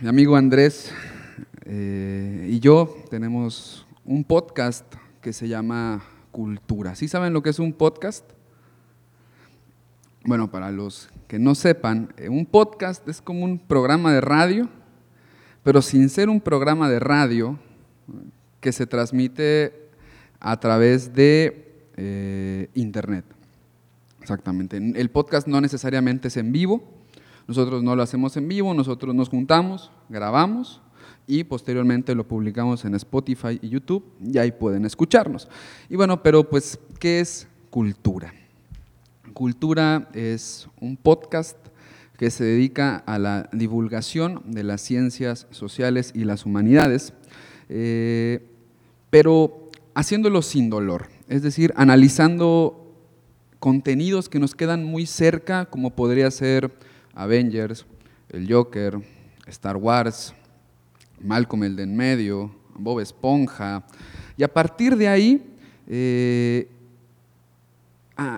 mi amigo Andrés eh, y yo tenemos un podcast que se llama Cultura. ¿Sí saben lo que es un podcast? Bueno, para los que no sepan, eh, un podcast es como un programa de radio, pero sin ser un programa de radio que se transmite a través de eh, Internet. Exactamente. El podcast no necesariamente es en vivo, nosotros no lo hacemos en vivo, nosotros nos juntamos, grabamos y posteriormente lo publicamos en Spotify y YouTube y ahí pueden escucharnos. Y bueno, pero pues, ¿qué es cultura? Cultura es un podcast que se dedica a la divulgación de las ciencias sociales y las humanidades, eh, pero haciéndolo sin dolor, es decir, analizando contenidos que nos quedan muy cerca, como podría ser Avengers, el Joker, Star Wars, Malcolm el de en medio, Bob Esponja, y a partir de ahí eh,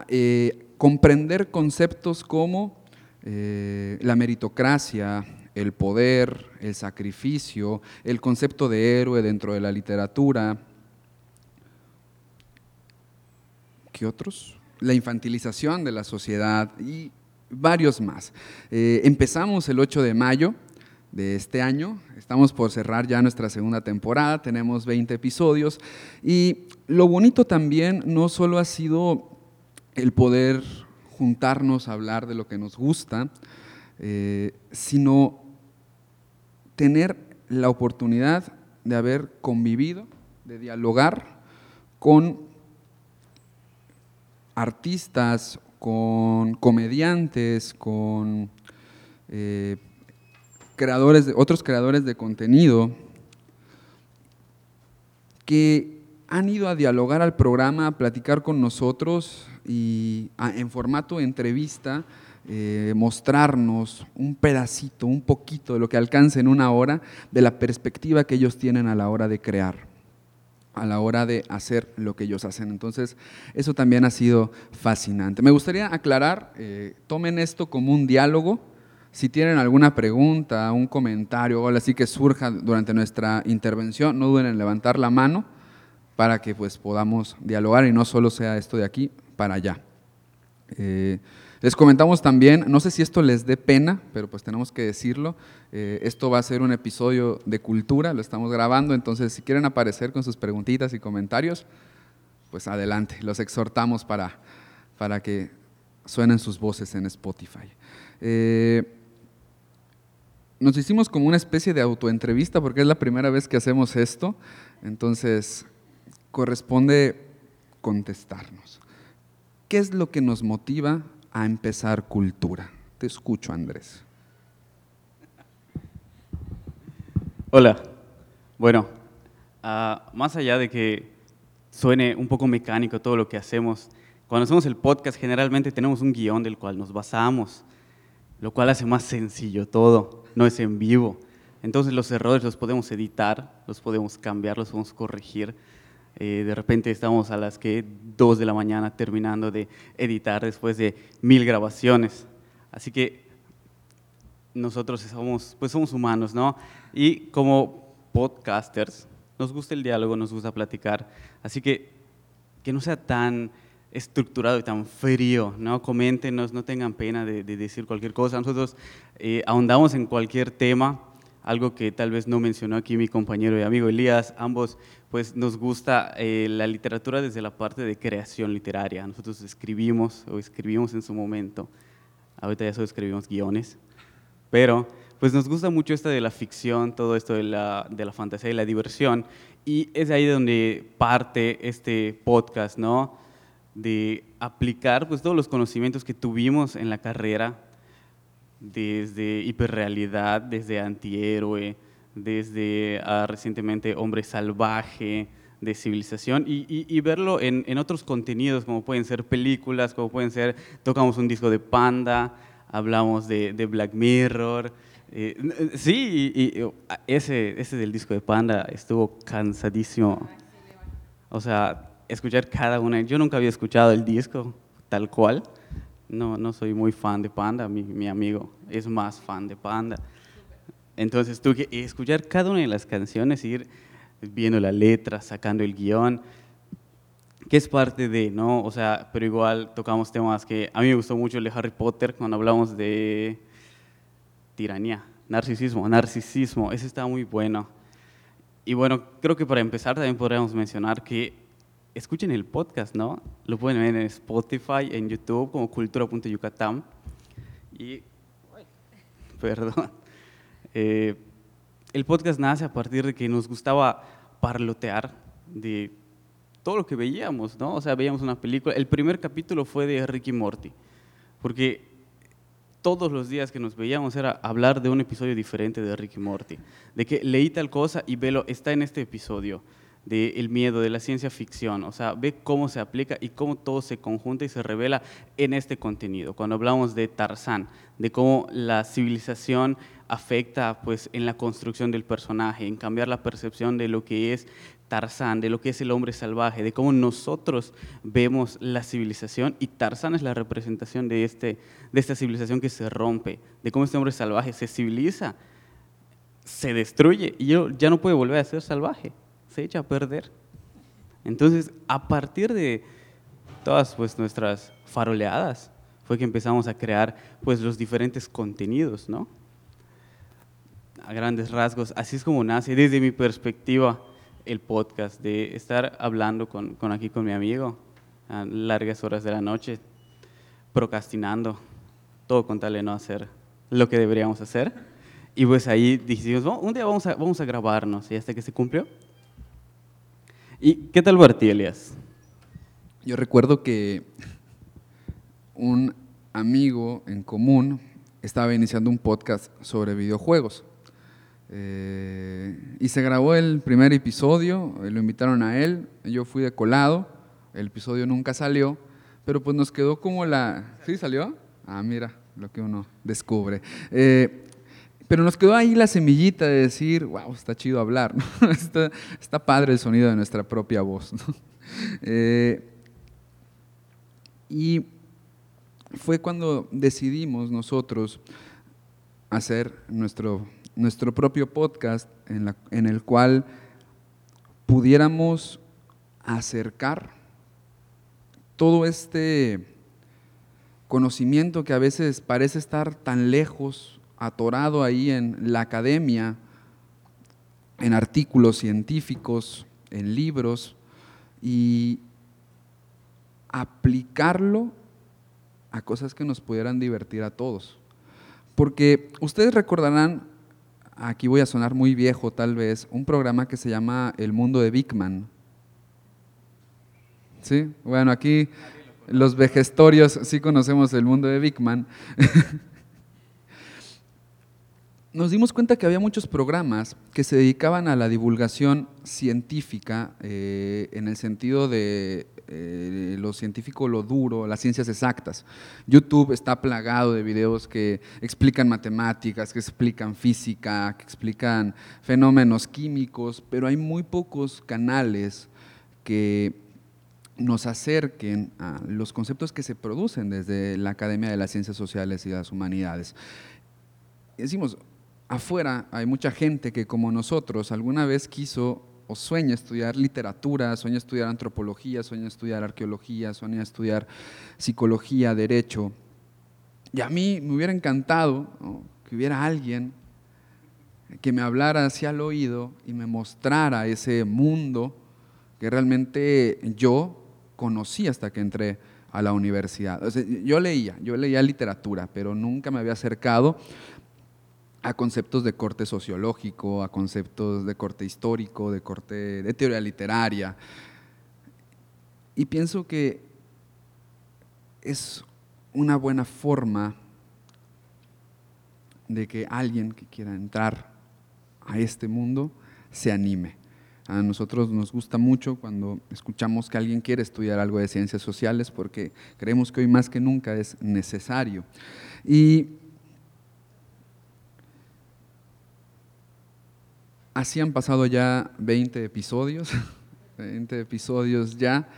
eh, comprender conceptos como eh, la meritocracia, el poder, el sacrificio, el concepto de héroe dentro de la literatura. ¿Qué otros? La infantilización de la sociedad y varios más. Eh, empezamos el 8 de mayo de este año, estamos por cerrar ya nuestra segunda temporada, tenemos 20 episodios. Y lo bonito también no solo ha sido el poder juntarnos a hablar de lo que nos gusta, eh, sino tener la oportunidad de haber convivido, de dialogar con artistas con comediantes, con eh, creadores de, otros creadores de contenido que han ido a dialogar al programa, a platicar con nosotros y en formato de entrevista eh, mostrarnos un pedacito, un poquito de lo que alcanza en una hora de la perspectiva que ellos tienen a la hora de crear a la hora de hacer lo que ellos hacen. Entonces, eso también ha sido fascinante. Me gustaría aclarar, eh, tomen esto como un diálogo. Si tienen alguna pregunta, un comentario o algo así que surja durante nuestra intervención, no duden en levantar la mano para que pues, podamos dialogar y no solo sea esto de aquí para allá. Eh, les comentamos también, no sé si esto les dé pena, pero pues tenemos que decirlo, eh, esto va a ser un episodio de cultura, lo estamos grabando, entonces si quieren aparecer con sus preguntitas y comentarios, pues adelante, los exhortamos para, para que suenen sus voces en Spotify. Eh, nos hicimos como una especie de autoentrevista porque es la primera vez que hacemos esto, entonces corresponde contestarnos. ¿Qué es lo que nos motiva a empezar cultura. Te escucho, Andrés. Hola. Bueno, ah, más allá de que suene un poco mecánico todo lo que hacemos, cuando hacemos el podcast generalmente tenemos un guion del cual nos basamos, lo cual hace más sencillo todo, no es en vivo. Entonces los errores los podemos editar, los podemos cambiar, los podemos corregir eh, de repente estamos a las que 2 de la mañana terminando de editar después de mil grabaciones. Así que nosotros somos, pues somos humanos, ¿no? Y como podcasters, nos gusta el diálogo, nos gusta platicar. Así que que no sea tan estructurado y tan frío, ¿no? Coméntenos, no tengan pena de, decir cualquier cosa. Nosotros eh, ahondamos en cualquier tema, algo que tal vez no mencionó aquí mi compañero y amigo Elías, ambos pues nos gusta eh, la literatura desde la parte de creación literaria. Nosotros escribimos o escribimos en su momento, ahorita ya solo escribimos guiones, pero pues nos gusta mucho esto de la ficción, todo esto de la, de la fantasía y la diversión, y es ahí donde parte este podcast, ¿no? De aplicar pues todos los conocimientos que tuvimos en la carrera, desde hiperrealidad, desde antihéroe, desde ah, recientemente Hombre Salvaje, de civilización, y, verlo en, otros contenidos, como pueden ser películas, como pueden ser, tocamos un disco de Panda, hablamos de, Black Mirror. Eh, sí, y, ah, ese, ese del disco de Panda estuvo cansadísimo. O sea, escuchar cada una. Yo nunca había escuchado el disco tal cual. No, no soy muy fan de Panda. Mi, mi amigo es más fan de Panda. Entonces tuve que escuchar cada una de las canciones, ir viendo la letra, sacando el guion, que es parte de, ¿no? O sea, pero igual tocamos temas que a mí me gustó mucho el de Harry Potter cuando hablamos de tiranía, narcisismo, narcisismo, ese está muy bueno. Y bueno, creo que para empezar también podríamos mencionar que escuchen el podcast, ¿no? Lo pueden ver en Spotify, en YouTube como cultura.yucatán. Y, perdón, eh, el podcast nace a partir de que nos gustaba parlotear de todo lo que veíamos, ¿no? O sea, veíamos una película. El primer capítulo fue de Ricky Morty, porque todos los días que nos veíamos era hablar de un episodio diferente de Ricky Morty, de que leí tal cosa y velo, está en este episodio del el miedo, de la ciencia ficción, o sea, ve cómo se aplica y cómo todo se conjunta y se revela en este contenido. Cuando hablamos de Tarzán, de cómo la civilización afecta pues en la construcción del personaje, en cambiar la percepción de lo que es Tarzán, de lo que es el hombre salvaje, de cómo nosotros vemos la civilización y Tarzán es la representación de, este, de esta civilización que se rompe, de cómo este hombre salvaje se civiliza, se destruye y ya no puede volver a ser salvaje, se echa a perder. Entonces, a partir de todas pues, nuestras faroleadas, fue que empezamos a crear pues, los diferentes contenidos, ¿no? A grandes rasgos, así es como nace desde mi perspectiva el podcast, de estar hablando con, con, aquí con mi amigo a largas horas de la noche, procrastinando, todo con tal de no hacer lo que deberíamos hacer. Y pues ahí dijimos, un día vamos a, vamos a grabarnos, y hasta que se cumplió. ¿Y qué tal Bartí, Elias? Yo recuerdo que un amigo en común estaba iniciando un podcast sobre videojuegos. Eh, y se grabó el primer episodio, eh, lo invitaron a él, yo fui de colado, el episodio nunca salió, pero pues nos quedó como la... ¿Sí salió? Ah, mira lo que uno descubre. Eh, pero nos quedó ahí la semillita de decir, wow, está chido hablar, está, padre el sonido de nuestra propia voz. y fue cuando decidimos nosotros hacer nuestro nuestro propio podcast en, el cual pudiéramos acercar todo este conocimiento que a veces parece estar tan lejos, atorado ahí en la academia, en artículos científicos, en libros, y aplicarlo a cosas que nos pudieran divertir a todos. Porque ustedes recordarán aquí voy a sonar muy viejo tal vez, un programa que se llama El Mundo de Big Man. ¿Sí? Bueno, aquí los vejestorios sí conocemos el mundo de Big Man. Nos dimos cuenta que había muchos programas que se dedicaban a la divulgación científica eh, en el sentido de eh, lo científico, lo duro, las ciencias exactas. YouTube está plagado de videos que explican matemáticas, que explican física, que explican fenómenos químicos, pero hay muy pocos canales que nos acerquen a los conceptos que se producen desde la Academia de las Ciencias Sociales y las Humanidades. decimos, afuera hay mucha gente que como nosotros alguna vez quiso o sueña estudiar literatura, sueña estudiar antropología, sueña estudiar arqueología, sueña estudiar psicología, derecho. Y a mí me hubiera encantado que hubiera alguien que me hablara hacia el oído y me mostrara ese mundo que realmente yo conocí hasta que entré a la universidad. yo leía, yo leía literatura, pero nunca me había acercado a conceptos de corte sociológico, a conceptos de corte histórico, de corte de teoría literaria. Y pienso que es una buena forma de que alguien que quiera entrar a este mundo se anime. A nosotros nos gusta mucho cuando escuchamos que alguien quiere estudiar algo de ciencias sociales porque creemos que hoy más que nunca es necesario. Y Así han pasado ya 20 episodios, 20 episodios ya.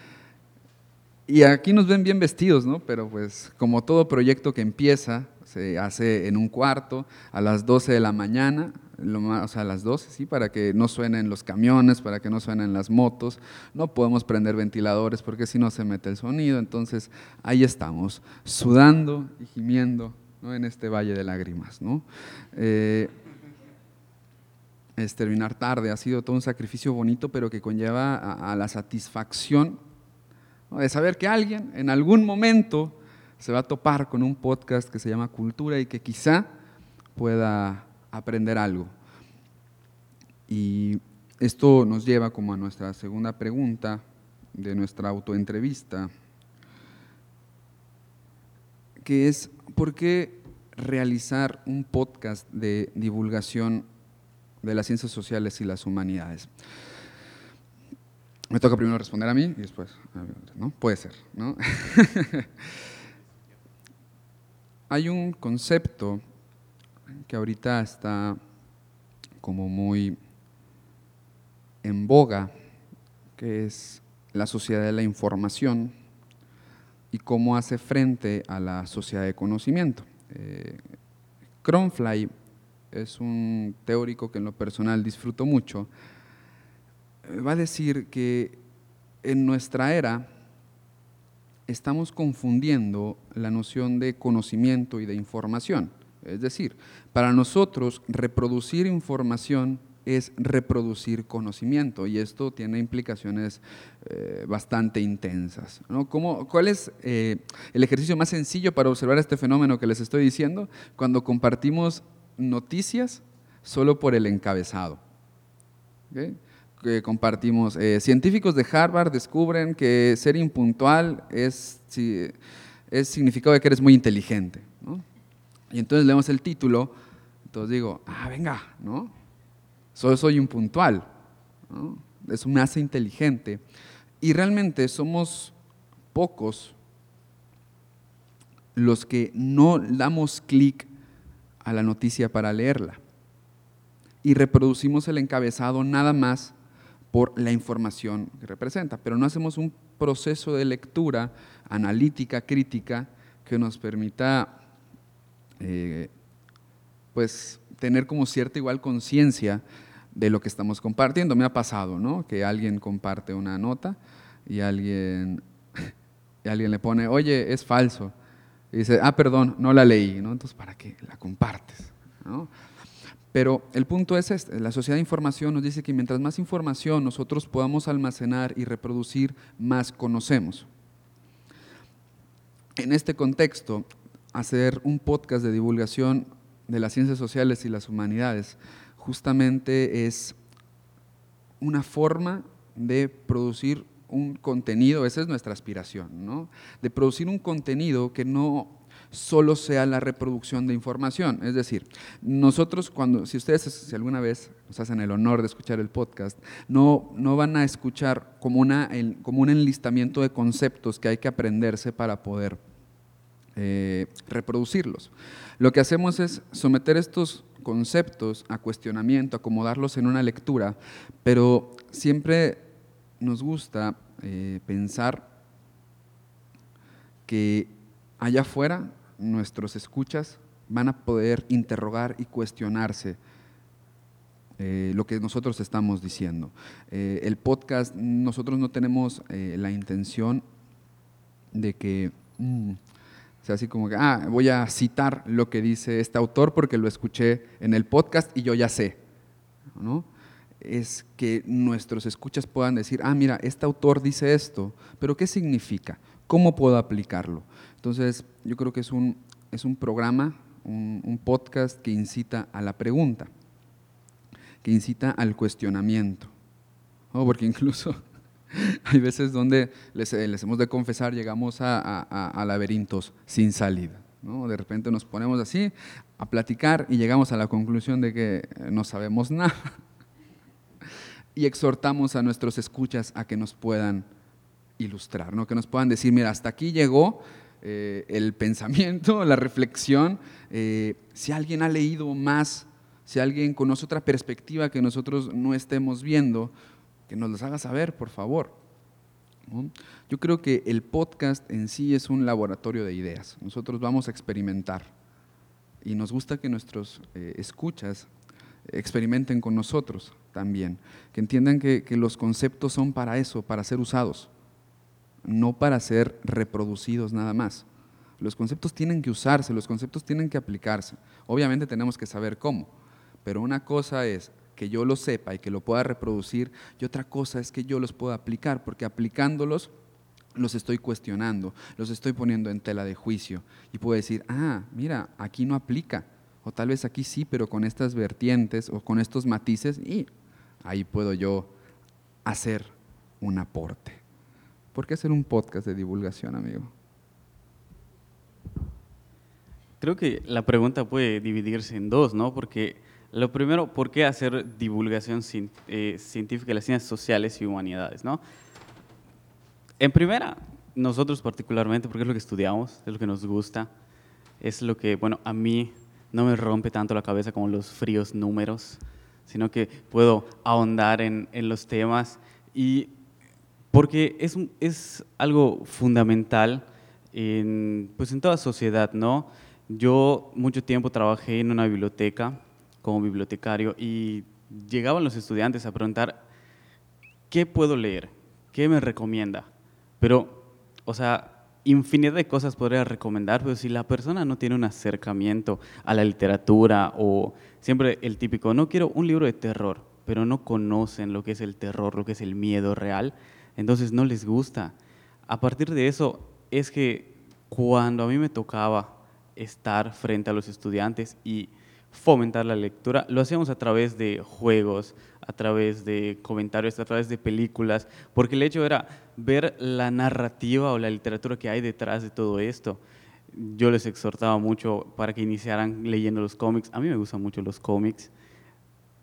Y aquí nos ven bien vestidos, ¿no? Pero pues como todo proyecto que empieza, se hace en un cuarto, a las 12 de la mañana, lo más, o sea, a las 12, ¿sí? Para que no suenen los camiones, para que no suenen las motos. No podemos prender ventiladores porque si no se mete el sonido. Entonces, ahí estamos, sudando y gimiendo ¿no? en este valle de lágrimas, ¿no? Eh, es terminar tarde, ha sido todo un sacrificio bonito, pero que conlleva a, la satisfacción de saber que alguien en algún momento se va a topar con un podcast que se llama Cultura y que quizá pueda aprender algo. Y esto nos lleva como a nuestra segunda pregunta de nuestra autoentrevista, que es, ¿por qué realizar un podcast de divulgación de las ciencias sociales y las humanidades? Me toca primero responder a mí y después, ¿no? Puede ser, ¿no? Hay un concepto que ahorita está como muy en boga, que es la sociedad de la información y cómo hace frente a la sociedad de conocimiento. Eh, Cronfly es un teórico que en lo personal disfruto mucho. Va a decir que en nuestra era estamos confundiendo la noción de conocimiento y de información. Es decir, para nosotros reproducir información es reproducir conocimiento y esto tiene implicaciones eh, bastante intensas. ¿Cuál es eh, el ejercicio más sencillo para observar este fenómeno que les estoy diciendo? Cuando compartimos noticias solo por el encabezado. Que compartimos, eh, científicos de Harvard descubren que ser impuntual es, es significado de que eres muy inteligente. Y entonces leemos el título, entonces digo, ah, venga, ¿no? Solo soy impuntual, ¿no? Eso me hace inteligente. Y realmente somos pocos los que no damos clic a la noticia para leerla. Y reproducimos el encabezado nada más por la información que representa, pero no hacemos un proceso de lectura analítica, crítica, que nos permita eh, pues tener como cierta igual conciencia de lo que estamos compartiendo. Me ha pasado, ¿no? Que alguien comparte una nota y alguien, y alguien le pone, oye, es falso. Y dice, ah, perdón, no la leí, ¿no? Entonces, ¿para qué la compartes? Pero el punto es este, la sociedad de información nos dice que mientras más información nosotros podamos almacenar y reproducir, más conocemos. En este contexto, hacer un podcast de divulgación de las ciencias sociales y las humanidades justamente es una forma de producir un contenido, esa es nuestra aspiración, ¿no? de producir un contenido que no solo sea la reproducción de información. Es decir, nosotros cuando, si ustedes si alguna vez nos hacen el honor de escuchar el podcast, no, no van a escuchar como, una, como un enlistamiento de conceptos que hay que aprenderse para poder eh, reproducirlos. Lo que hacemos es someter estos conceptos a cuestionamiento, acomodarlos en una lectura, pero siempre nos gusta eh, pensar que allá afuera nuestros escuchas van a poder interrogar y cuestionarse eh, lo que nosotros estamos diciendo. el podcast, nosotros no tenemos la intención de que... Mm, sea, así como que, ah, voy a citar lo que dice este autor porque lo escuché en el podcast y yo ya sé. ¿no? Es que nuestros escuchas puedan decir, ah, mira, este autor dice esto, pero ¿qué significa? ¿Cómo puedo aplicarlo? Entonces, yo creo que es un, es un programa, un, podcast que incita a la pregunta, que incita al cuestionamiento. ¿no? Porque incluso Hay veces donde les, eh, les, hemos de confesar, llegamos a, laberintos sin salida. ¿no? De repente nos ponemos así a platicar y llegamos a la conclusión de que no sabemos nada. Y exhortamos a nuestros escuchas a que nos puedan ilustrar, ¿no? que nos puedan decir, mira, hasta aquí llegó eh, el pensamiento, la reflexión. si alguien ha leído más, si alguien conoce otra perspectiva que nosotros no estemos viendo, que nos los haga saber, por favor. Yo creo que el podcast en sí es un laboratorio de ideas. Nosotros vamos a experimentar y nos gusta que nuestros eh, escuchas experimenten con nosotros también, que entiendan que, los conceptos son para eso, para ser usados, no para ser reproducidos nada más. Los conceptos tienen que usarse, los conceptos tienen que aplicarse. Obviamente tenemos que saber cómo, pero una cosa es que yo lo sepa y que lo pueda reproducir y otra cosa es que yo los pueda aplicar, porque aplicándolos los estoy cuestionando, los estoy poniendo en tela de juicio y puedo decir, ah, mira, aquí no aplica, o tal vez aquí sí, pero con estas vertientes o con estos matices y ahí puedo yo hacer un aporte. ¿Por qué hacer un podcast de divulgación, amigo? Creo que la pregunta puede dividirse en dos, ¿no? Porque lo primero, ¿por qué hacer divulgación eh, científica de las ciencias sociales y humanidades, ¿no? En primera, nosotros particularmente, porque es lo que estudiamos, es lo que nos gusta, es lo que, bueno, a mí no me rompe tanto la cabeza como los fríos números, sino que puedo ahondar en, en los temas y porque es, es algo fundamental en, pues en toda sociedad, ¿no? Yo mucho tiempo trabajé en una biblioteca como bibliotecario y llegaban los estudiantes a preguntar, ¿qué puedo leer? ¿Qué me recomienda? Pero, o sea, infinidad de cosas podría recomendar, pero si la persona no tiene un acercamiento a la literatura o siempre el típico, no quiero un libro de terror, pero no conocen lo que es el terror, lo que es el miedo real, entonces no les gusta. A partir de eso es que cuando a mí me tocaba estar frente a los estudiantes y fomentar la lectura. Lo hacíamos a través de juegos, a través de comentarios, a través de películas, porque el hecho era ver la narrativa o la literatura que hay detrás de todo esto. Yo les exhortaba mucho para que iniciaran leyendo los cómics. A mí me gustan mucho los cómics.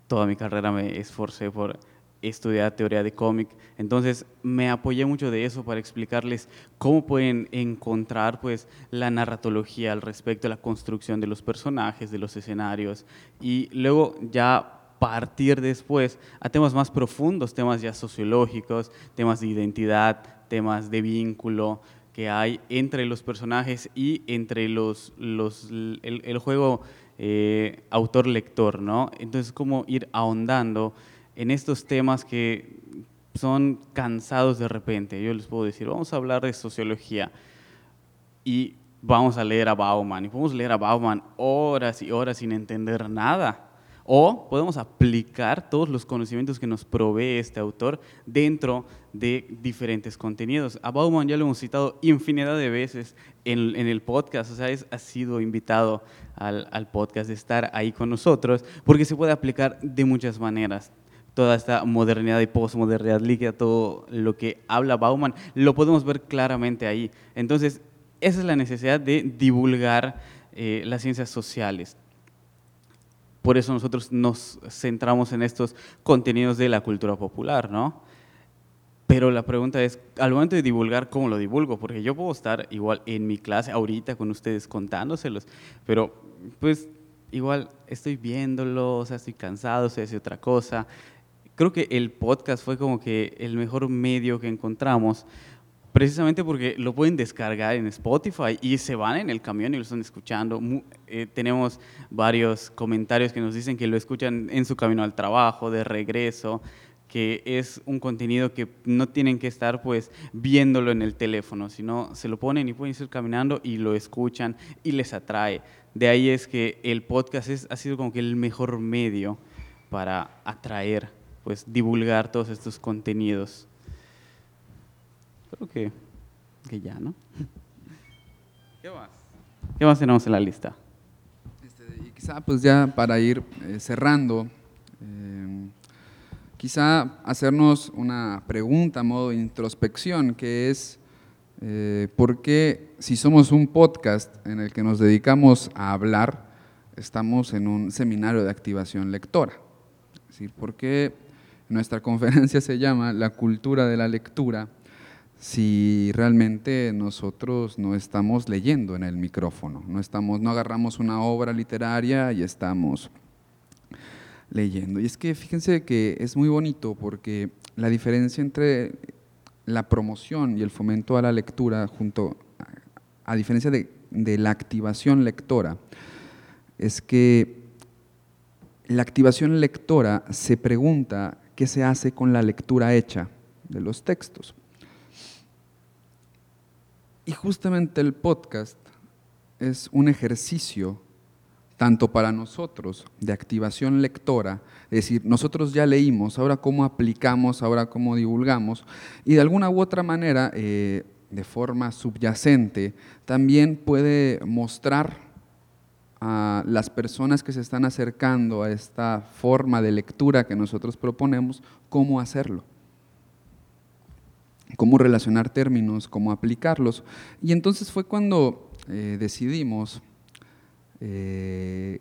Toda mi carrera me esforcé por estudiar teoría de cómic, entonces me apoyé mucho de eso para explicarles cómo pueden encontrar pues la narratología al respecto de la construcción de los personajes, de los escenarios y luego ya partir después a temas más profundos, temas ya sociológicos, temas de identidad, temas de vínculo que hay entre los personajes y entre los, el, juego eh, autor-lector, ¿no? Entonces, cómo ir ahondando en estos temas que son cansados de repente. Yo les puedo decir, vamos a hablar de sociología y vamos a leer a Bauman. Y podemos leer a Bauman horas y horas sin entender nada. O podemos aplicar todos los conocimientos que nos provee este autor dentro de diferentes contenidos. A Bauman ya lo hemos citado infinidad de veces en, el podcast, o sea, es, ha sido invitado al, podcast de estar ahí con nosotros, porque se puede aplicar de muchas maneras toda esta modernidad y posmodernidad líquida, todo lo que habla Bauman, lo podemos ver claramente ahí. Entonces, esa es la necesidad de divulgar eh, las ciencias sociales. Por eso nosotros nos centramos en estos contenidos de la cultura popular, ¿no? Pero la pregunta es, al momento de divulgar, ¿cómo lo divulgo? Porque yo puedo estar igual en mi clase ahorita con ustedes contándoselos, pero pues igual estoy viéndolo, o sea, estoy cansado, se hace otra cosa creo que el podcast fue como que el mejor medio que encontramos, precisamente porque lo pueden descargar en Spotify y se van en el camión y lo están escuchando. Eh, tenemos varios comentarios que nos dicen que lo escuchan en su camino al trabajo, de regreso, que es un contenido que no tienen que estar pues viéndolo en el teléfono, sino se lo ponen y pueden ir caminando y lo escuchan y les atrae. De ahí es que el podcast es, ha sido como que el mejor medio para atraer pues divulgar todos estos contenidos. Creo que, que ya, ¿no? ¿Qué más? ¿Qué más tenemos en la lista? Este, y quizá pues ya para ir eh, cerrando, eh, quizá hacernos una pregunta a modo de introspección, que es, eh, ¿por qué si somos un podcast en el que nos dedicamos a hablar, estamos en un seminario de activación lectora? Es decir, ¿por qué nuestra conferencia se llama La cultura de la lectura, si realmente nosotros no estamos leyendo en el micrófono, no, estamos, no agarramos una obra literaria y estamos leyendo. Y es que fíjense que es muy bonito porque la diferencia entre la promoción y el fomento a la lectura, junto a, diferencia de, de la activación lectora, es que la activación lectora se pregunta qué se hace con la lectura hecha de los textos. Y justamente el podcast es un ejercicio tanto para nosotros de activación lectora, es decir, nosotros ya leímos, ahora cómo aplicamos, ahora cómo divulgamos, y de alguna u otra manera, eh, de forma subyacente, también puede mostrar a las personas que se están acercando a esta forma de lectura que nosotros proponemos, cómo hacerlo cómo relacionar términos, cómo aplicarlos. Y entonces fue cuando eh, decidimos eh,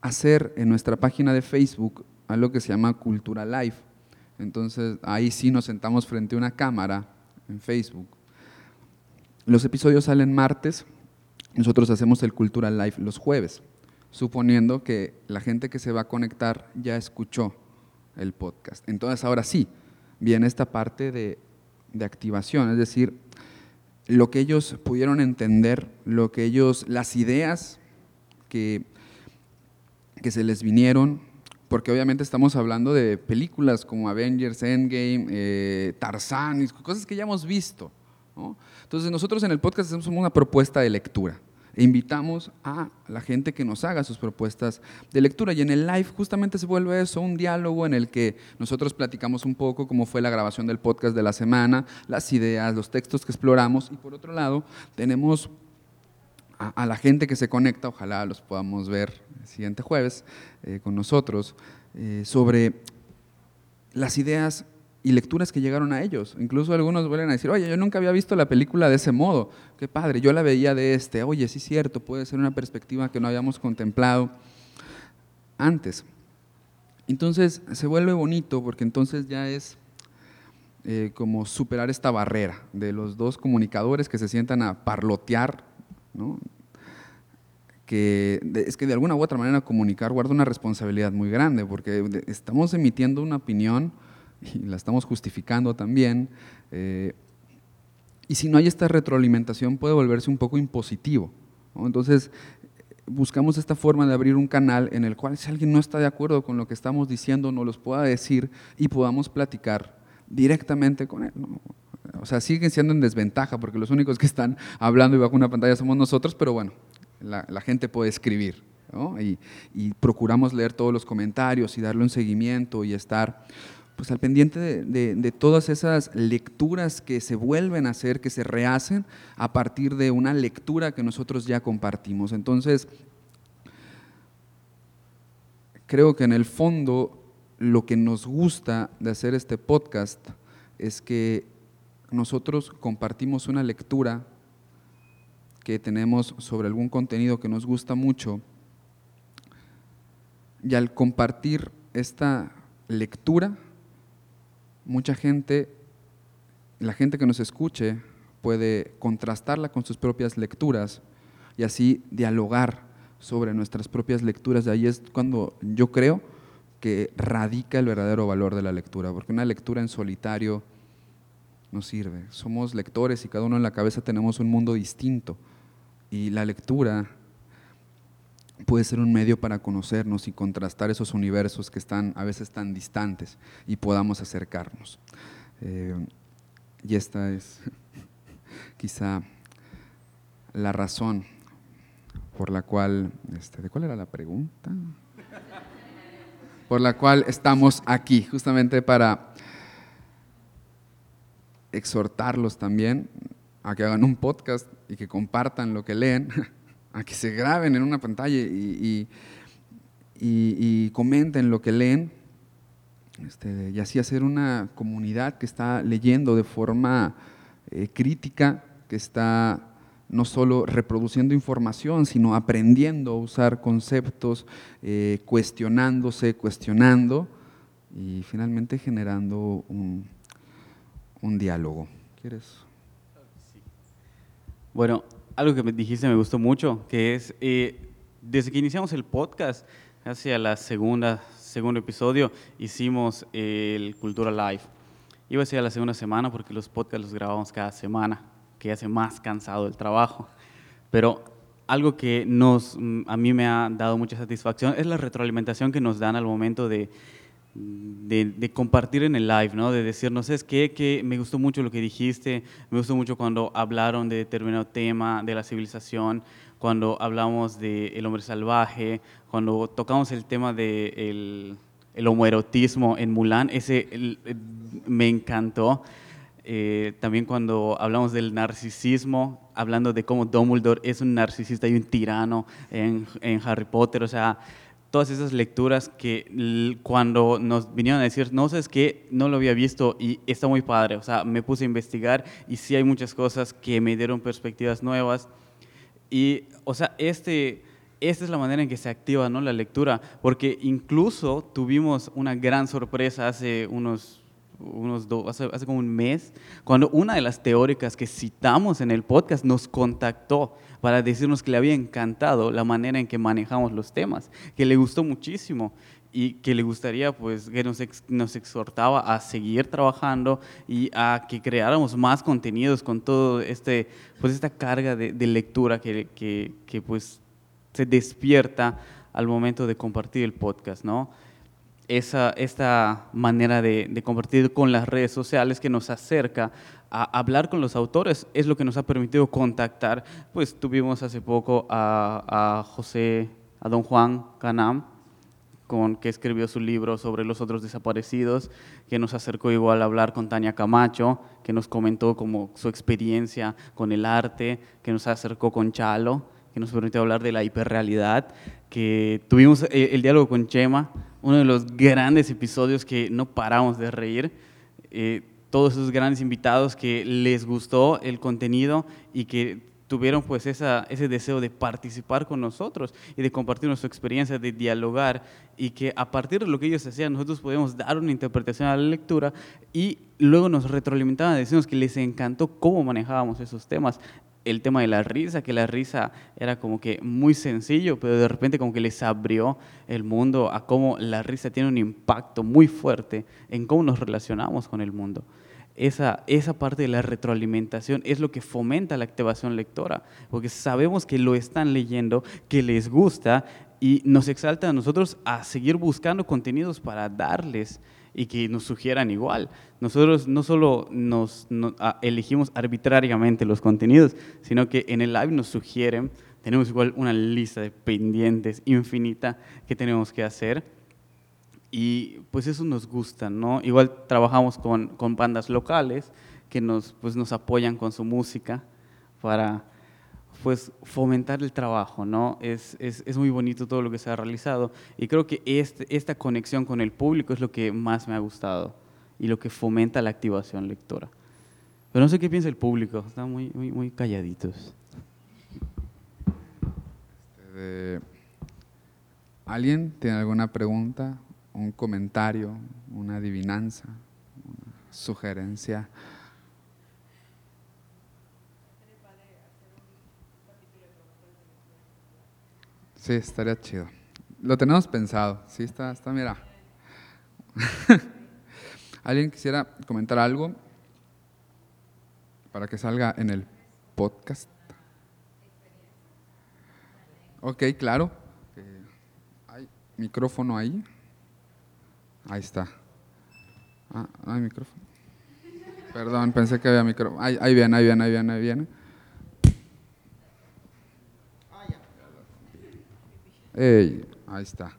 hacer en nuestra página de Facebook algo que se llama Cultura Live. Entonces ahí sí nos sentamos frente a una cámara en Facebook. Los episodios salen martes, nosotros hacemos el Cultura Live los jueves, suponiendo que la gente que se va a conectar ya escuchó el podcast. Entonces ahora sí, viene esta parte de, de activación, es decir, lo que ellos pudieron entender, lo que ellos, las ideas que, que se les vinieron, porque obviamente estamos hablando de películas como Avengers, Endgame, eh, Tarzán, cosas que ya hemos visto. Entonces nosotros en el podcast hacemos una propuesta de lectura. E invitamos a la gente que nos haga sus propuestas de lectura. Y en el live justamente se vuelve eso, un diálogo en el que nosotros platicamos un poco cómo fue la grabación del podcast de la semana, las ideas, los textos que exploramos. Y por otro lado, tenemos a, la gente que se conecta, ojalá los podamos ver el siguiente jueves eh, con nosotros, eh, sobre las ideas y lecturas que llegaron a ellos. Incluso algunos vuelven a decir, oye, yo nunca había visto la película de ese modo. Qué padre, yo la veía de este. Oye, sí es cierto, puede ser una perspectiva que no habíamos contemplado antes. Entonces se vuelve bonito porque entonces ya es eh, como superar esta barrera de los dos comunicadores que se sientan a parlotear, ¿no? que es que de alguna u otra manera comunicar guarda una responsabilidad muy grande porque estamos emitiendo una opinión y la estamos justificando también. Eh, y si no hay esta retroalimentación puede volverse un poco impositivo. Entonces, buscamos esta forma de abrir un canal en el cual si alguien no está de acuerdo con lo que estamos diciendo, nos los pueda decir y podamos platicar directamente con él. O sea, siguen siendo en desventaja porque los únicos que están hablando y bajo una pantalla somos nosotros, pero bueno, la, gente puede escribir. Y, y procuramos leer todos los comentarios y darle un seguimiento y estar pues al pendiente de, todas esas lecturas que se vuelven a hacer, que se rehacen a partir de una lectura que nosotros ya compartimos. Entonces, creo que en el fondo lo que nos gusta de hacer este podcast es que nosotros compartimos una lectura que tenemos sobre algún contenido que nos gusta mucho y al compartir esta lectura, mucha gente, la gente que nos escuche puede contrastarla con sus propias lecturas y así dialogar sobre nuestras propias lecturas. De ahí es cuando yo creo que radica el verdadero valor de la lectura, porque una lectura en solitario no sirve. Somos lectores y cada uno en la cabeza tenemos un mundo distinto y la lectura puede ser un medio para conocernos y contrastar esos universos que están a veces tan distantes y podamos acercarnos. Eh, y esta es quizá la razón por la cual, este, ¿de cuál era la pregunta? Por la cual estamos aquí, justamente para exhortarlos también a que hagan un podcast y que compartan lo que leen a que se graben en una pantalla y, comenten lo que leen, este, y así hacer una comunidad que está leyendo de forma eh, crítica, que está no solo reproduciendo información, sino aprendiendo a usar conceptos, eh, cuestionándose, cuestionando y finalmente generando un, un diálogo. ¿Quieres? Bueno, algo que me dijiste me gustó mucho, que es, eh, desde que iniciamos el podcast, hacia la segunda, segundo episodio, hicimos el Cultura Live. Iba a ser la segunda semana porque los podcasts los grabamos cada semana, que hace más cansado el trabajo. Pero algo que nos, mm, a mí me ha dado mucha satisfacción es la retroalimentación que nos dan al momento de, de, compartir en el live, ¿no? De decirnos, es que, que me gustó mucho lo que dijiste, me gustó mucho cuando hablaron de determinado tema de la civilización, cuando hablamos del el hombre salvaje, cuando tocamos el tema del de el homoerotismo en Mulan, ese me encantó. Eh, también cuando hablamos del narcisismo, hablando de cómo Dumbledore es un narcisista y un tirano en, en Harry Potter, o sea, todas esas lecturas que cuando nos vinieron a decir, no sé, es que no lo había visto y está muy padre, o sea, me puse a investigar y sí hay muchas cosas que me dieron perspectivas nuevas. Y, o sea, este, esta es la manera en que se activa ¿no? la lectura, porque incluso tuvimos una gran sorpresa hace unos unos hace, hace, como un mes, cuando una de las teóricas que citamos en el podcast nos contactó para decirnos que le había encantado la manera en que manejamos los temas, que le gustó muchísimo y que le gustaría, pues, que nos, nos exhortaba a seguir trabajando y a que creáramos más contenidos con todo este, pues, esta carga de, lectura que, que, pues, se despierta al momento de compartir el podcast, ¿no? Esa, esta manera de, compartir con las redes sociales que nos acerca a hablar con los autores es lo que nos ha permitido contactar. Pues tuvimos hace poco a, a José, a don Juan Canam, con, que escribió su libro sobre los otros desaparecidos, que nos acercó igual a hablar con Tania Camacho, que nos comentó como su experiencia con el arte, que nos acercó con Chalo, que nos permitió hablar de la hiperrealidad, que tuvimos eh, el, diálogo con Chema, uno de los grandes episodios que no paramos de reír. Eh, todos esos grandes invitados que les gustó el contenido y que tuvieron pues esa, ese deseo de participar con nosotros y de compartir nuestra experiencia, de dialogar y que a partir de lo que ellos hacían nosotros podíamos dar una interpretación a la lectura y luego nos retroalimentaban decirnos que les encantó cómo manejábamos esos temas. El tema de la risa, que la risa era como que muy sencillo, pero de repente como que les abrió el mundo a cómo la risa tiene un impacto muy fuerte en cómo nos relacionamos con el mundo esa, esa parte de la retroalimentación es lo que fomenta la activación lectora, porque sabemos que lo están leyendo, que les gusta y nos exalta a nosotros a seguir buscando contenidos para darles y que nos sugieran igual. Nosotros no solo nos, elegimos arbitrariamente los contenidos, sino que en el live nos sugieren, tenemos igual una lista de pendientes infinita que tenemos que hacer y pues eso nos gusta, ¿no? Igual trabajamos con, con bandas locales que nos, pues, nos apoyan con su música para pues fomentar el trabajo, ¿no? Es, es, es, muy bonito todo lo que se ha realizado y creo que este, esta conexión con el público es lo que más me ha gustado y lo que fomenta la activación lectora. Pero no sé qué piensa el público, están muy, muy, muy calladitos. Este, ¿Alguien tiene alguna pregunta? Un comentario, una adivinanza, una sugerencia. Sí, estaría chido. Lo tenemos pensado. Sí, está, está, mira. ¿Alguien quisiera comentar algo para que salga en el podcast? Ok, claro. Hay micrófono ahí. Ahí está. Ah, hay micrófono. Perdón, pensé que había micrófono. Ahí, ahí viene, ahí viene, ahí viene, ahí viene. Ey, ahí está.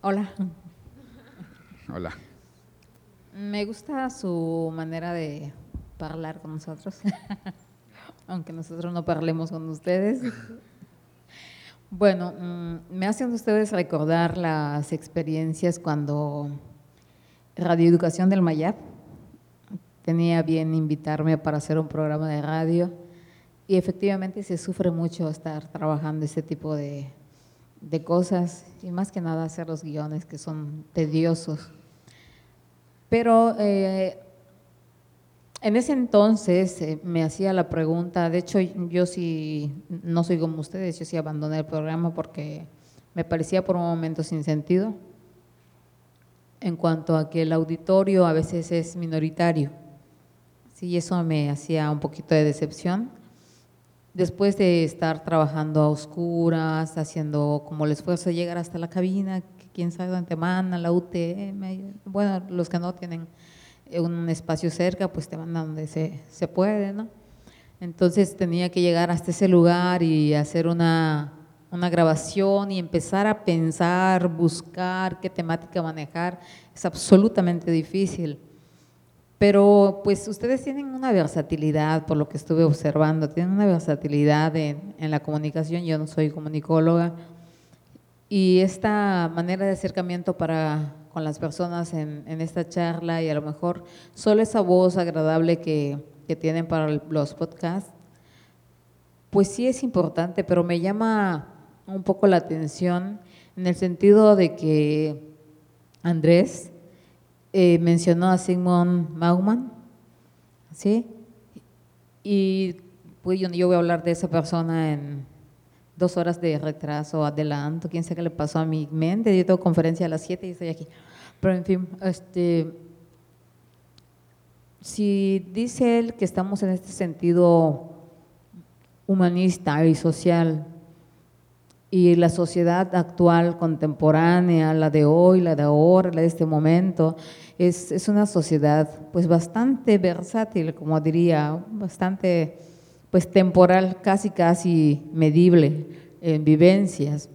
Hola. Hola. Me gusta su manera de hablar con nosotros, aunque nosotros no parlemos con ustedes. Bueno, mm, me hacen ustedes recordar las experiencias cuando Radio Educación del Mayab tenía bien invitarme para hacer un programa de radio y efectivamente se sufre mucho estar trabajando ese tipo de, de cosas y más que nada hacer los guiones que son tediosos. Pero eh, en ese entonces eh, me hacía la pregunta, de hecho yo sí, no soy como ustedes, yo sí abandoné el programa porque me parecía por un momento sin sentido. en cuanto a que el auditorio a veces es minoritario. Sí, eso me hacía un poquito de decepción. Después de estar trabajando a oscuras, haciendo como el esfuerzo de llegar hasta la cabina, que quién sabe dónde mandan, la UTM, bueno, los que no tienen un espacio cerca, pues te mandan donde se, se puede, ¿no? Entonces tenía que llegar hasta ese lugar y hacer una, una grabación y empezar a pensar, buscar qué temática manejar. Es absolutamente difícil. Pero pues ustedes tienen una versatilidad, por lo que estuve observando, tienen una versatilidad en, en la comunicación. Yo no soy comunicóloga. Y esta manera de acercamiento para con las personas en, esta charla y a lo mejor solo esa voz agradable que, tienen para los podcasts, pues sí es importante, pero me llama un poco la atención en el sentido de que Andrés eh, mencionó a Sigmund Bauman, ¿sí? Y pues yo, yo voy a hablar de esa persona en dos horas de retraso, adelanto, quién sabe qué le pasó a mi mente, yo tengo conferencia a las 7 y estoy aquí. Pero en fin, este, si dice él que estamos en este sentido humanista y social, y la sociedad actual, contemporánea, la de hoy, la de ahora, la de este momento, es, es una sociedad pues bastante versátil, como diría, bastante pues temporal, casi casi medible en vivencias.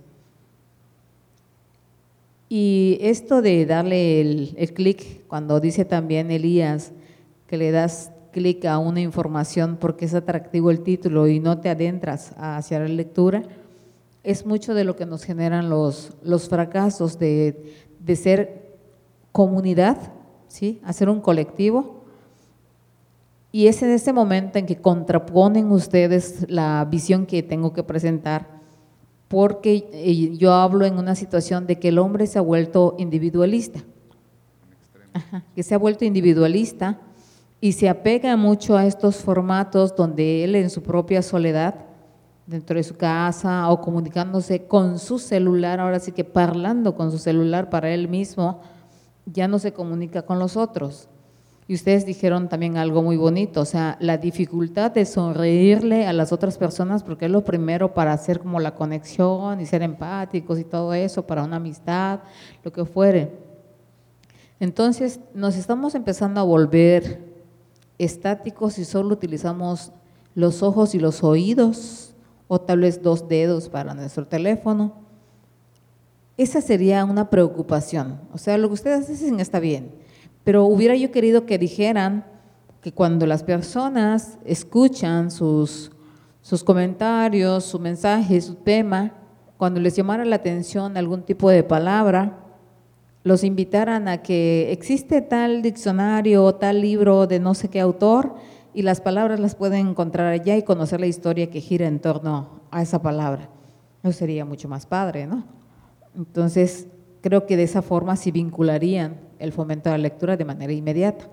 Y esto de darle el, el clic, cuando dice también Elías que le das clic a una información porque es atractivo el título y no te adentras hacia la lectura, es mucho de lo que nos generan los, los fracasos de, de ser comunidad, ¿sí? hacer un colectivo. Y es en ese momento en que contraponen ustedes la visión que tengo que presentar, porque eh, yo hablo en una situación de que el hombre se ha vuelto individualista, que se ha vuelto individualista y se apega mucho a estos formatos donde él en su propia soledad dentro de su casa o comunicándose con su celular, ahora sí que parlando con su celular para él mismo, ya no se comunica con los otros. Y ustedes dijeron también algo muy bonito, o sea, la dificultad de sonreírle a las otras personas, porque es lo primero para hacer como la conexión y ser empáticos y todo eso, para una amistad, lo que fuere. Entonces nos estamos empezando a volver estáticos y solo utilizamos los ojos y los oídos o tal vez dos dedos para nuestro teléfono. Esa sería una preocupación. O sea, lo que ustedes dicen está bien, pero hubiera yo querido que dijeran que cuando las personas escuchan sus, sus comentarios, su mensaje, su tema, cuando les llamara la atención algún tipo de palabra, los invitaran a que existe tal diccionario o tal libro de no sé qué autor y las palabras las pueden encontrar allá y conocer la historia que gira en torno a esa palabra. Eso sería mucho más padre, ¿no? Entonces, creo que de esa forma sí vincularían el fomento de la lectura de manera inmediata,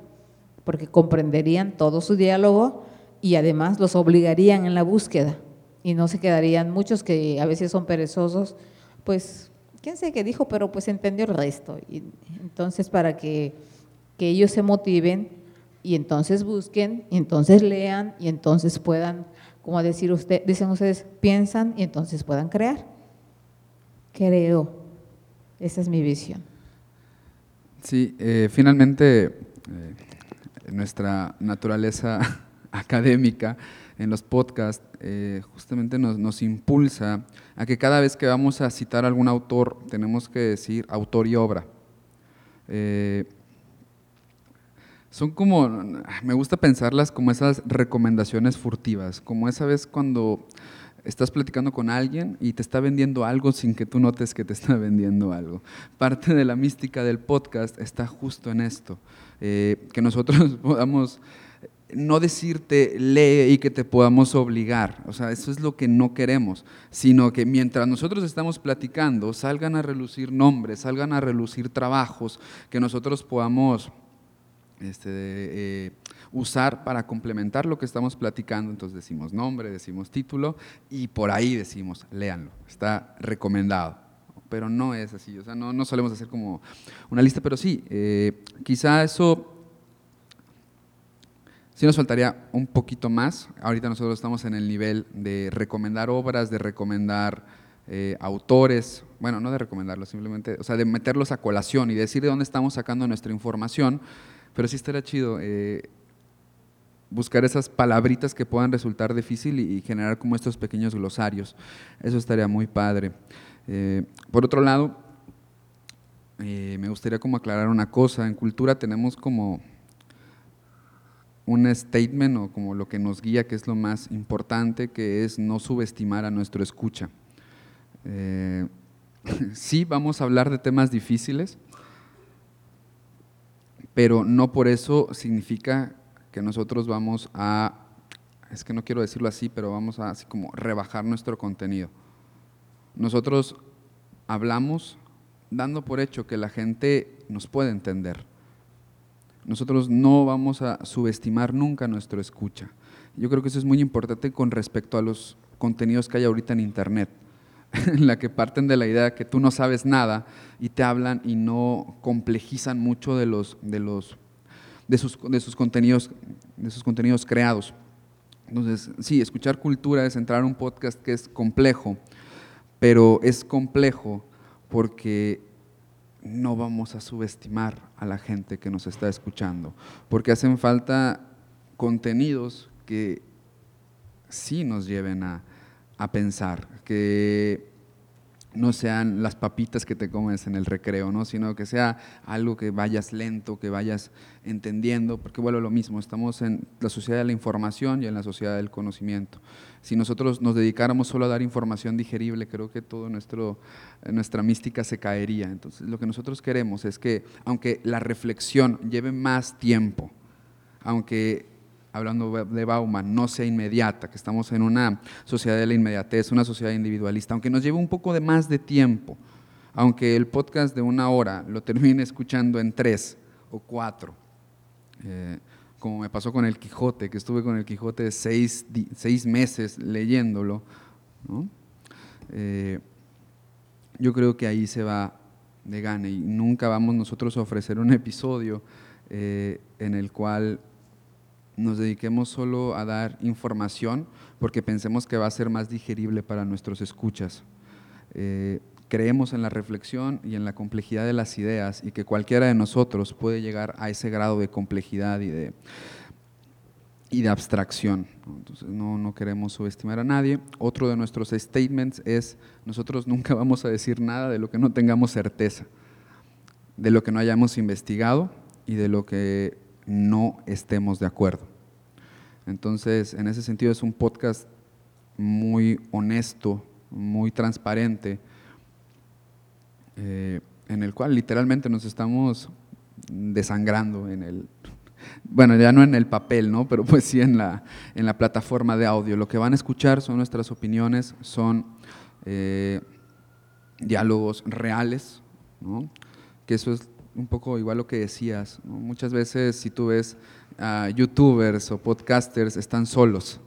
porque comprenderían todo su diálogo y además los obligarían en la búsqueda y no se quedarían muchos que a veces son perezosos, pues, quién sé qué dijo, pero pues entendió el resto. Y entonces, para que, que ellos se motiven y entonces busquen, y entonces lean, y entonces puedan, como decir usted, dicen ustedes, piensan y entonces puedan crear. Creo. Esa es mi visión. Sí, eh, finalmente eh, nuestra naturaleza académica en los podcasts eh, justamente nos, nos, impulsa a que cada vez que vamos a citar a algún autor tenemos que decir autor y obra. Son como, me gusta pensarlas como esas recomendaciones furtivas, como esa vez cuando estás platicando con alguien y te está vendiendo algo sin que tú notes que te está vendiendo algo. Parte de la mística del podcast está justo en esto, eh, que nosotros podamos no decirte lee y que te podamos obligar, o sea, eso es lo que no queremos, sino que mientras nosotros estamos platicando, salgan a relucir nombres, salgan a relucir trabajos, que nosotros podamos este, eh, usar para complementar lo que estamos platicando. Entonces decimos nombre, decimos título y por ahí decimos, léanlo, está recomendado. pero no es así, o sea, no, no solemos hacer como una lista, pero sí, eh, quizá eso sí nos faltaría un poquito más. Ahorita nosotros estamos en el nivel de recomendar obras, de recomendar eh, autores, bueno, no de recomendarlos, simplemente, o sea, de meterlos a colación y decir de dónde estamos sacando nuestra información, pero sí estaría chido eh, buscar esas palabritas que puedan resultar difícil y, generar como estos pequeños glosarios. Eso estaría muy padre. Eh, por otro lado, me gustaría como aclarar una cosa, en cultura tenemos como un statement o como lo que nos guía, que es lo más importante, que es no subestimar a nuestro escucha. Eh, sí, vamos a hablar de temas difíciles, pero no por eso significa que nosotros vamos a, es que no quiero decirlo así, pero vamos a así como rebajar nuestro contenido. Nosotros hablamos dando por hecho que la gente nos puede entender nosotros no vamos a subestimar nunca nuestro escucha. Yo creo que eso es muy importante con respecto a los contenidos que hay ahorita en Internet, en la que parten de la idea que tú no sabes nada y te hablan y no complejizan mucho de, los, de, los, de, sus, de, sus, contenidos, de sus contenidos creados. Entonces, sí, escuchar cultura es entrar a un podcast que es complejo, pero es complejo porque no vamos a subestimar a la gente que nos está escuchando, porque hacen falta contenidos que sí nos lleven a, pensar, que no sean las papitas que te comes en el recreo, ¿no? sino que sea algo que vayas lento, que vayas entendiendo, porque bueno, lo mismo, estamos en la sociedad de la información y en la sociedad del conocimiento. Si nosotros nos dedicáramos solo a dar información digerible, creo que toda nuestra mística se caería. Entonces, lo que nosotros queremos es que, aunque la reflexión lleve más tiempo, aunque hablando de Bauman, no sea inmediata, que estamos en una sociedad de la inmediatez, una sociedad individualista, aunque nos lleve un poco de más de tiempo, aunque el podcast de una hora lo termine escuchando en tres o cuatro, eh, como me pasó con el Quijote, que estuve con el Quijote seis, seis meses leyéndolo, eh, yo creo que ahí se va de gane y nunca vamos nosotros a ofrecer un episodio eh, en el cual nos dediquemos solo a dar información porque pensemos que va a ser más digerible para nuestros escuchas. Eh, creemos en la reflexión y en la complejidad de las ideas y que cualquiera de nosotros puede llegar a ese grado de complejidad y de, y de abstracción. Entonces no, no queremos subestimar a nadie. Otro de nuestros statements es, nosotros nunca vamos a decir nada de lo que no tengamos certeza, de lo que no hayamos investigado y de lo que no estemos de acuerdo. Entonces, en ese sentido es un podcast muy honesto, muy transparente, eh, en el cual literalmente nos estamos desangrando en el, bueno, ya no en el papel, ¿no? pero pues sí en la, en la plataforma de audio. Lo que van a escuchar son nuestras opiniones, son eh, diálogos reales, ¿no? que eso es un poco igual lo que decías. Muchas veces si tú ves youtubers o podcasters están solos.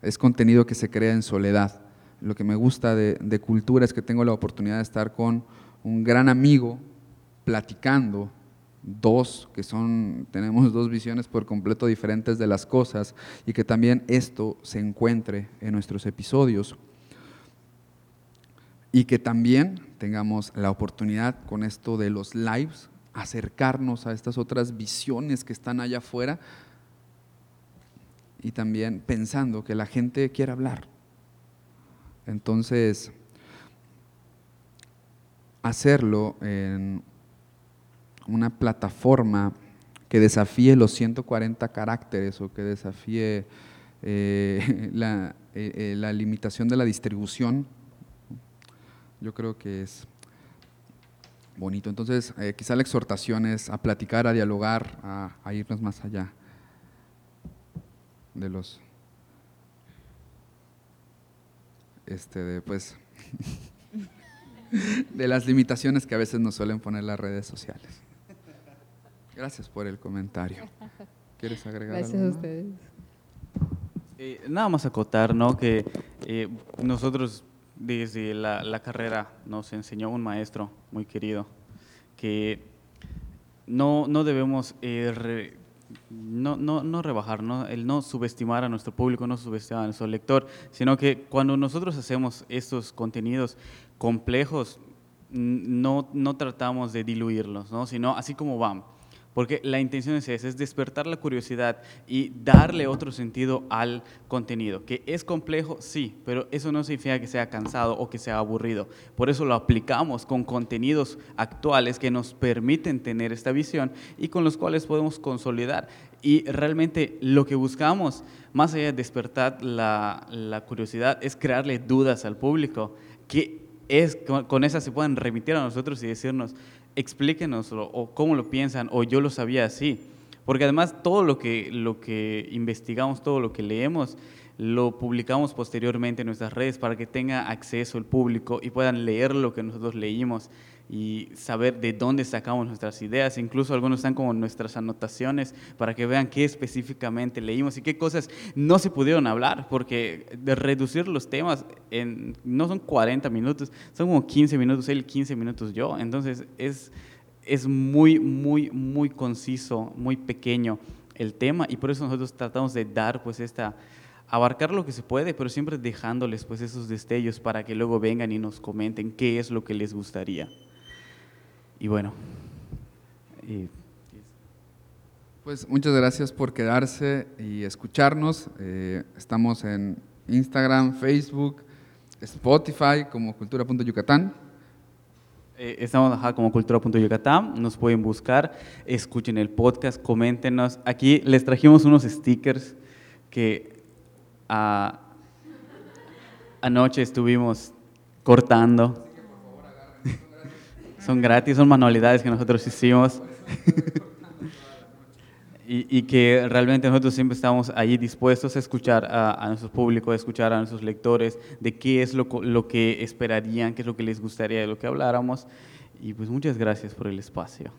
Es contenido que se crea en soledad. Lo que me gusta de, de cultura es que tengo la oportunidad de estar con un gran amigo platicando, dos que son, tenemos dos visiones por completo diferentes de las cosas y que también esto se encuentre en nuestros episodios y que también tengamos la oportunidad con esto de los lives, acercarnos a estas otras visiones que están allá afuera y también pensando que la gente quiere hablar. Entonces, hacerlo en una plataforma que desafíe los 140 caracteres o que desafíe eh, eh, eh, la limitación de la distribución yo creo que es bonito. Entonces, eh, quizá la exhortación es a platicar, a dialogar, a, irnos más allá de los, este, de, pues, de las limitaciones que a veces nos suelen poner las redes sociales. Gracias por el comentario. ¿Quieres agregar Gracias a ustedes. Eh, nada más acotar, ¿no? Que eh, nosotros desde la, carrera nos enseñó un maestro muy querido que no, no debemos eh, no, no, no, rebajar, ¿no? el no subestimar a nuestro público, no subestimar a nuestro lector, sino que cuando nosotros hacemos estos contenidos complejos, no, no tratamos de diluirlos, ¿no? sino así como van porque la intención es esa, es despertar la curiosidad y darle otro sentido al contenido, que es complejo, sí, pero eso no significa que sea cansado o que sea aburrido. Por eso lo aplicamos con contenidos actuales que nos permiten tener esta visión y con los cuales podemos consolidar. Y realmente lo que buscamos, más allá de despertar la, la curiosidad, es crearle dudas al público, que es, con, con esas se puedan remitir a nosotros y decirnos, explíquenos o, cómo lo piensan o yo lo sabía así. Porque además todo lo que, lo que investigamos, todo lo que leemos, lo publicamos posteriormente en nuestras redes para que tenga acceso el público y puedan leer lo que nosotros leímos y saber de dónde sacamos nuestras ideas. Incluso algunos están como nuestras anotaciones para que vean qué específicamente leímos y qué cosas no se pudieron hablar, porque de reducir los temas en, no son 40 minutos, son como 15 minutos él, 15 minutos yo. Entonces es, es muy, muy, muy conciso, muy pequeño el tema y por eso nosotros tratamos de dar pues esta abarcar lo que se puede, pero siempre dejándoles pues esos destellos para que luego vengan y nos comenten qué es lo que les gustaría. Y bueno. Pues muchas gracias por quedarse y escucharnos. Eh, estamos en Instagram, Facebook, Spotify como cultura.yucatán. Eh, estamos acá como cultura.yucatán, nos pueden buscar, escuchen el podcast, coméntenos. Aquí les trajimos unos stickers que anoche estuvimos cortando. Son gratis, son manualidades que nosotros hicimos. y, que realmente nosotros siempre estamos ahí dispuestos a escuchar a, nuestro público, a escuchar a nuestros lectores, de qué es lo, lo que esperarían, qué es lo que les gustaría de lo que habláramos. Y pues muchas gracias por el espacio.